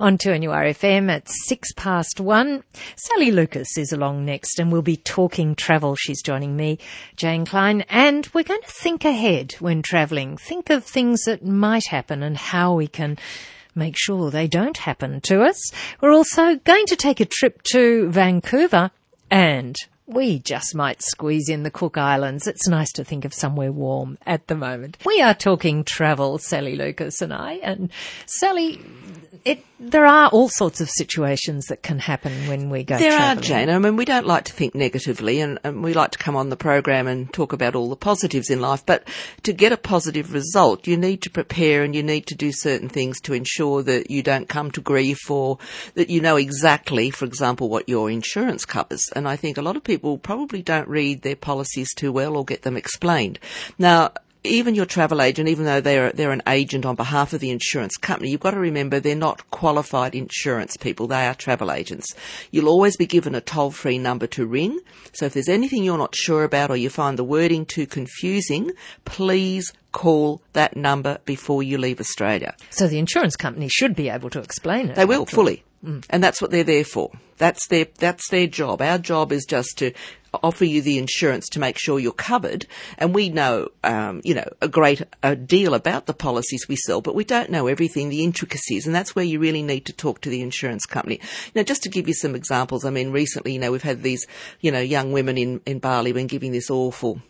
On to FM at six past one. Sally Lucas is along next and we'll be talking travel. She's joining me, Jane Klein, and we're going to think ahead when travelling. Think of things that might happen and how we can make sure they don't happen to us. We're also going to take a trip to Vancouver and we just might squeeze in the Cook Islands. It's nice to think of somewhere warm at the moment. We are talking travel, Sally Lucas and I. And Sally, it, there are all sorts of situations that can happen when we go there travelling. are, Jane. I mean, we don't like to think negatively and, and, we like to come on the program and talk about all the positives in life. But to get a positive result, you need to prepare and you need to do certain things to ensure that you don't come to grief or that you know exactly, for example, what your insurance covers. And I think a lot of people probably don't read their policies too well or get them explained. Now, even your travel agent, even though they're they're an agent on behalf of the insurance company, you've got to remember they're not qualified insurance people. They are travel agents. You'll always be given a toll free number to ring. So if there's anything you're not sure about or you find the wording too confusing, please call that number before you leave Australia. So the insurance company should be able to explain it. They will fully. And that's what they're there for. That's their, that's their job. Our job is just to offer you the insurance to make sure you're covered. And we know, um, you know, a great a deal about the policies we sell, but we don't know everything, the intricacies, and that's where you really need to talk to the insurance company. Know, just to give you some examples, I mean, recently, you know, we've had these, you know, young women in, in Bali been giving this awful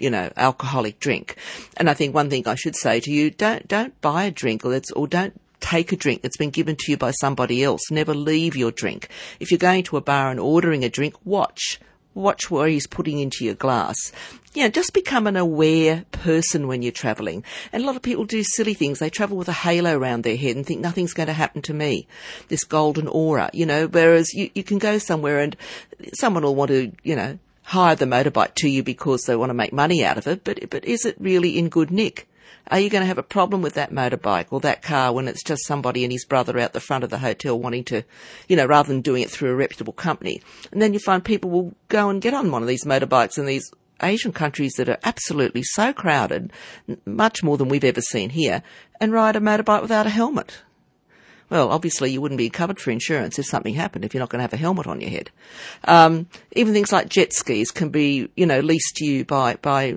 you know, alcoholic drink. And I think one thing I should say to you, don't, don't buy a drink or, or don't take a drink that's been given to you by somebody else. Never leave your drink. If you're going to a bar and ordering a drink, watch watch what he's putting into your glass. You know, just become an aware person when you're travelling. And a lot of people do silly things. They travel with a halo around their head and think nothing's going to happen to me. This golden aura, you know, whereas you, you can go somewhere and someone will want to, you know, hire the motorbike to you because they want to make money out of it, but, but is it really in good nick? Are you going to have a problem with that motorbike or that car when it's just somebody and his brother out the front of the hotel wanting to, you know, rather than doing it through a reputable company? And then you find people will go and get on one of these motorbikes in these Asian countries that are absolutely so crowded, much more than we've ever seen here, and ride a motorbike without a helmet. Well, obviously you wouldn't be covered for insurance if something happened if you're not going to have a helmet on your head. Um, even things like jet skis can be, you know, leased to you by by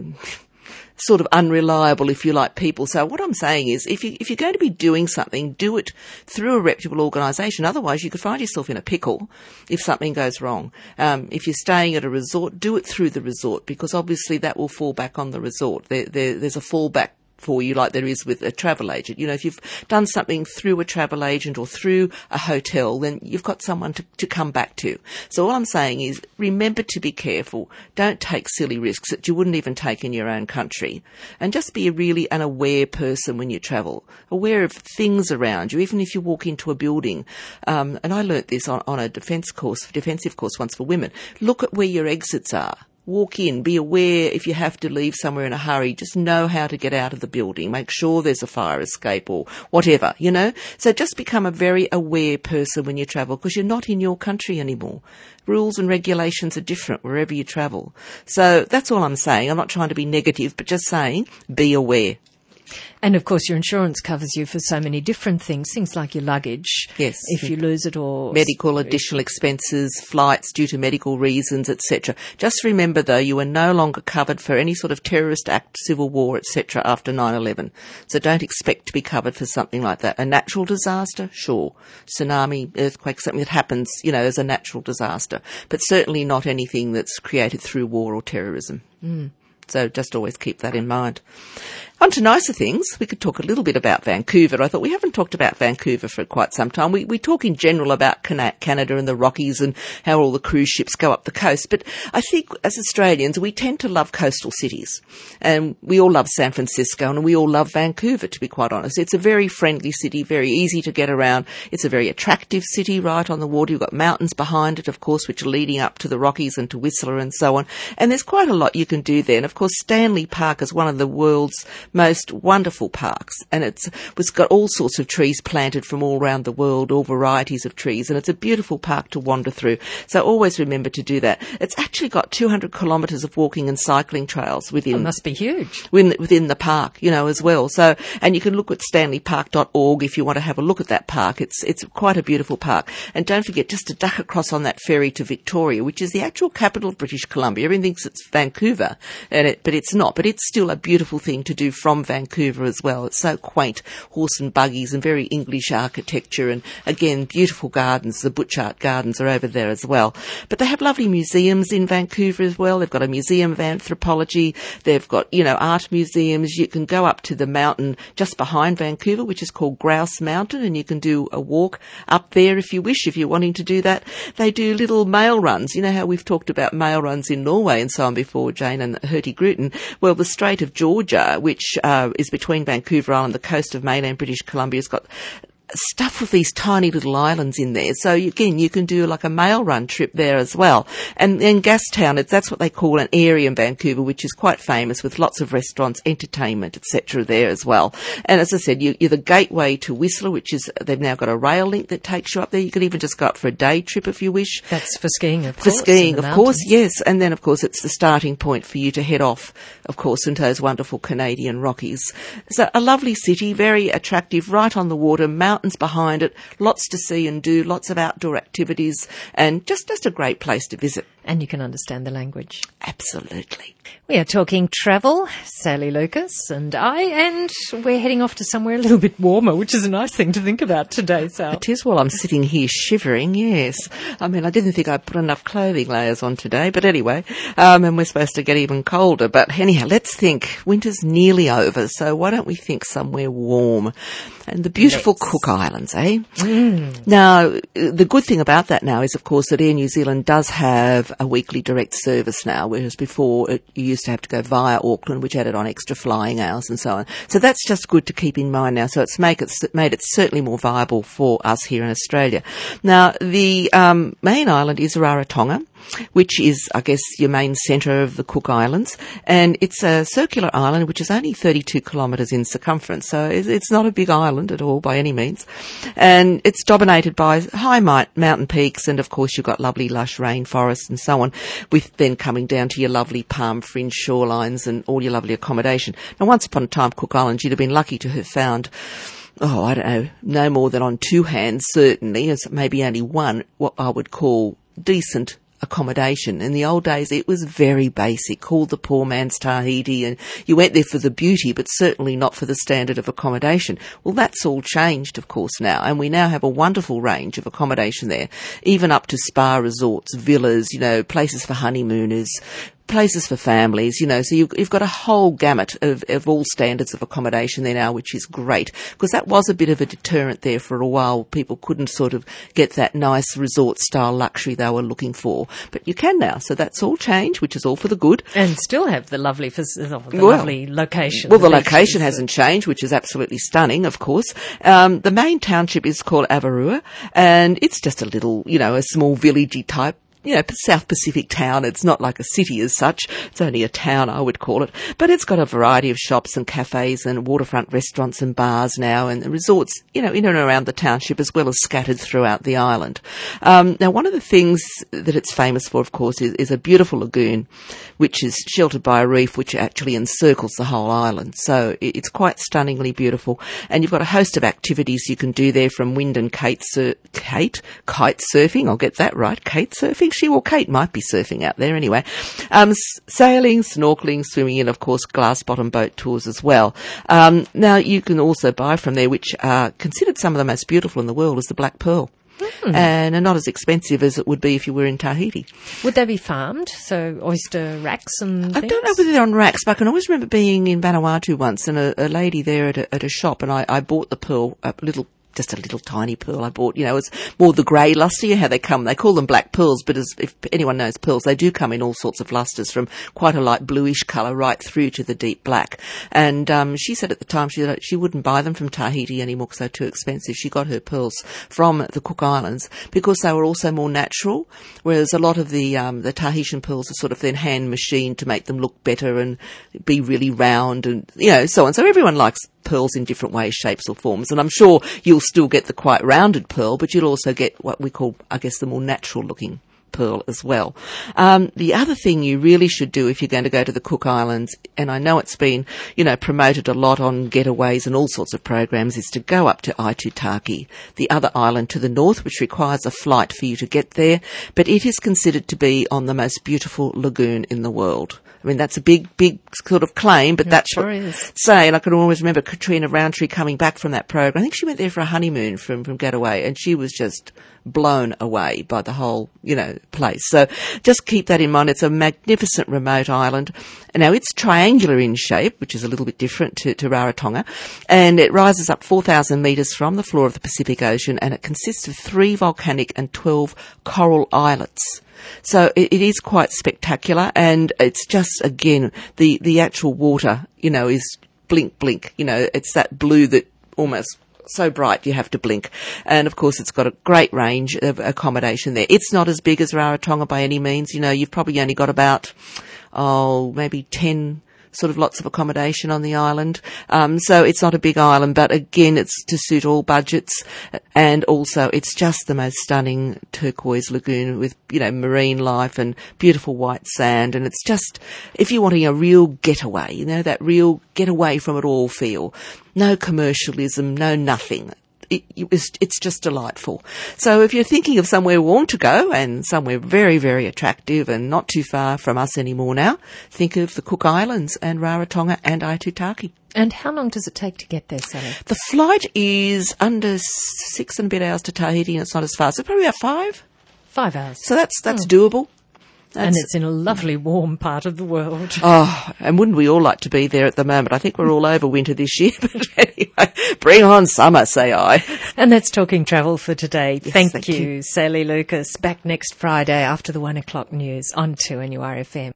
sort of unreliable, if you like, people. So what I'm saying is, if you if you're going to be doing something, do it through a reputable organisation. Otherwise, you could find yourself in a pickle if something goes wrong. Um, if you're staying at a resort, do it through the resort because obviously that will fall back on the resort. There, there, there's a fallback for you like there is with a travel agent. You know, if you've done something through a travel agent or through a hotel, then you've got someone to, to come back to. So all I'm saying is remember to be careful. Don't take silly risks that you wouldn't even take in your own country. And just be a really an aware person when you travel, aware of things around you, even if you walk into a building. Um, and I learnt this on, on a defence course, defensive course once for women. Look at where your exits are walk in, be aware if you have to leave somewhere in a hurry, just know how to get out of the building, make sure there's a fire escape or whatever, you know? So just become a very aware person when you travel because you're not in your country anymore. Rules and regulations are different wherever you travel. So that's all I'm saying. I'm not trying to be negative, but just saying be aware. And of course, your insurance covers you for so many different things, things like your luggage. Yes. If you lose it or medical additional expenses, flights due to medical reasons, etc. Just remember though, you are no longer covered for any sort of terrorist act, civil war, etc. after 9/11. So don't expect to be covered for something like that. A natural disaster, sure. Tsunami, earthquake, something that happens, you know, as a natural disaster, but certainly not anything that's created through war or terrorism. Mm. So just always keep that in mind. On to nicer things. We could talk a little bit about Vancouver. I thought we haven't talked about Vancouver for quite some time. We, we talk in general about Canada and the Rockies and how all the cruise ships go up the coast. But I think as Australians, we tend to love coastal cities. And we all love San Francisco and we all love Vancouver, to be quite honest. It's a very friendly city, very easy to get around. It's a very attractive city right on the water. You've got mountains behind it, of course, which are leading up to the Rockies and to Whistler and so on. And there's quite a lot you can do there. And of course, Stanley Park is one of the world's most wonderful parks, and it's it's got all sorts of trees planted from all around the world, all varieties of trees, and it's a beautiful park to wander through. So always remember to do that. It's actually got 200 kilometres of walking and cycling trails within. It must be huge. Within, within the park, you know, as well. So, and you can look at stanleypark.org if you want to have a look at that park. It's it's quite a beautiful park. And don't forget just to duck across on that ferry to Victoria, which is the actual capital of British Columbia. Everyone thinks it's Vancouver, and it, but it's not. But it's still a beautiful thing to do from Vancouver as well. It's so quaint, horse and buggies and very English architecture, and again beautiful gardens. The Butchart Gardens are over there as well. But they have lovely museums in Vancouver as well. They've got a museum of anthropology. They've got you know art museums. You can go up to the mountain just behind Vancouver, which is called Grouse Mountain, and you can do a walk up there if you wish, if you're wanting to do that. They do little mail runs. You know how we've talked about mail runs in Norway and so on before, Jane and Well, the Strait of Georgia, which uh, is between Vancouver Island, and the coast of mainland British Columbia, has got stuff with these tiny little islands in there. So again, you can do like a mail run trip there as well. And then Gastown, it's, that's what they call an area in Vancouver, which is quite famous with lots of restaurants, entertainment, etc. there as well. And as I said, you, are the gateway to Whistler, which is, they've now got a rail link that takes you up there. You can even just go up for a day trip if you wish. That's for skiing, of course. For skiing, of mountains. course, yes. And then of course it's the starting point for you to head off, of course, into those wonderful Canadian Rockies. So a lovely city, very attractive, right on the water, mountains behind it, lots to see and do, lots of outdoor activities, and just, just a great place to visit. And you can understand the language. Absolutely. We are talking travel, Sally Lucas and I, and we're heading off to somewhere a little bit warmer, which is a nice thing to think about today, Sal. It is while I'm sitting here shivering, yes. I mean, I didn't think I'd put enough clothing layers on today, but anyway, um, and we're supposed to get even colder. But anyhow, let's think. Winter's nearly over, so why don't we think somewhere warm? And the beautiful let's. Cook Islands, eh? Mm. Now, the good thing about that now is, of course, that Air New Zealand does have a weekly direct service now, whereas before it, you used to have to go via Auckland, which added on extra flying hours and so on. So that's just good to keep in mind now. So it's make it, made it certainly more viable for us here in Australia. Now, the um, main island is Rarotonga which is, I guess, your main centre of the Cook Islands. And it's a circular island which is only 32 kilometres in circumference. So it's not a big island at all by any means. And it's dominated by high mountain peaks and of course you've got lovely lush rainforests and so on, with then coming down to your lovely palm fringe shorelines and all your lovely accommodation. Now once upon a time Cook Islands you'd have been lucky to have found oh, I don't know, no more than on two hands, certainly, as maybe only one, what I would call decent accommodation. In the old days, it was very basic, called the poor man's Tahiti, and you went there for the beauty, but certainly not for the standard of accommodation. Well, that's all changed, of course, now, and we now have a wonderful range of accommodation there, even up to spa resorts, villas, you know, places for honeymooners, places for families, you know, so you've, you've got a whole gamut of, of all standards of accommodation there now, which is great, because that was a bit of a deterrent there for a while. People couldn't sort of get that nice resort style luxury they were looking for, but you can now, so that's all changed, which is all for the good. And still have the lovely, the well, lovely location. Well, the, the location hasn't changed, which is absolutely stunning, of course. Um, the main township is called Avarua, and it's just a little, you know, a small villagey type you know, South Pacific town. It's not like a city as such. It's only a town, I would call it. But it's got a variety of shops and cafes and waterfront restaurants and bars now and the resorts, you know, in and around the township as well as scattered throughout the island. Um, now, one of the things that it's famous for, of course, is, is, a beautiful lagoon, which is sheltered by a reef which actually encircles the whole island. So it's quite stunningly beautiful. And you've got a host of activities you can do there from wind and kite, sur- kite, kite surfing. I'll get that right. Kite surfing she or Kate might be surfing out there anyway. Um, sailing, snorkeling, swimming, and of course glass bottom boat tours as well. Um, now you can also buy from there, which are considered some of the most beautiful in the world, is the Black Pearl. Mm. and are not as expensive as it would be if you were in Tahiti. Would they be farmed? So oyster racks and I don't know whether they're on racks, but I can always remember being in Vanuatu once and a, a lady there at a, at a shop and I, I bought the pearl, a little just a little tiny pearl I bought. You know, it's more the grey luster, how they come. They call them black pearls, but as if anyone knows pearls, they do come in all sorts of lusters from quite a light bluish colour right through to the deep black. And um, she said at the time she she wouldn't buy them from Tahiti anymore because they're too expensive. She got her pearls from the Cook Islands because they were also more natural, whereas a lot of the um, the Tahitian pearls are sort of then hand machined to make them look better and be really round and you know so on. So everyone likes pearls in different ways, shapes or forms. And I'm sure you'll still get the quite rounded pearl, but you'll also get what we call, I guess, the more natural looking pearl as well. Um, the other thing you really should do if you're going to go to the Cook Islands, and I know it's been, you know, promoted a lot on getaways and all sorts of programs, is to go up to Aitutaki, the other island to the north, which requires a flight for you to get there, but it is considered to be on the most beautiful lagoon in the world. I mean, that's a big, big sort of claim, but It that's sure what is. say. And I can always remember Catriona Rowntree coming back from that program. I think she went there for a honeymoon from, from Getaway and she was just blown away by the whole, you know, place. So just keep that in mind. It's a magnificent remote island. Now it's triangular in shape, which is a little bit different to, to Rarotonga, and it rises up 4,000 metres from the floor of the Pacific Ocean and it consists of three volcanic and 12 coral islets. So it, it is quite spectacular, and it's just again the the actual water, you know, is blink blink. You know, it's that blue that almost so bright you have to blink. And of course, it's got a great range of accommodation there. It's not as big as Rarotonga by any means. You know, you've probably only got about oh maybe ten sort of lots of accommodation on the island. Um, so it's not a big island, but again, it's to suit all budgets. And also, it's just the most stunning turquoise lagoon with, you know, marine life and beautiful white sand. And it's just, if you're wanting a real getaway, you know, that real get away from it all feel. No commercialism, no nothing it, it's, it's just delightful. So if you're thinking of somewhere warm to go and somewhere very, very attractive and not too far from us anymore now, think of the Cook Islands and Rarotonga and Aitutaki. And how long does it take to get there, Sally? The flight is under six and a bit hours to Tahiti and it's not as far. So probably about five. Five hours. So that's, that's doable. And it's in a lovely warm part of the world. Oh, and wouldn't we all like to be there at the moment? I think we're all over winter this year, but anyway, bring on summer, say I. And that's Talking Travel for today. thank, thank you, you. Sally Lucas. Back next Friday after the one o'clock news on 2NURFM.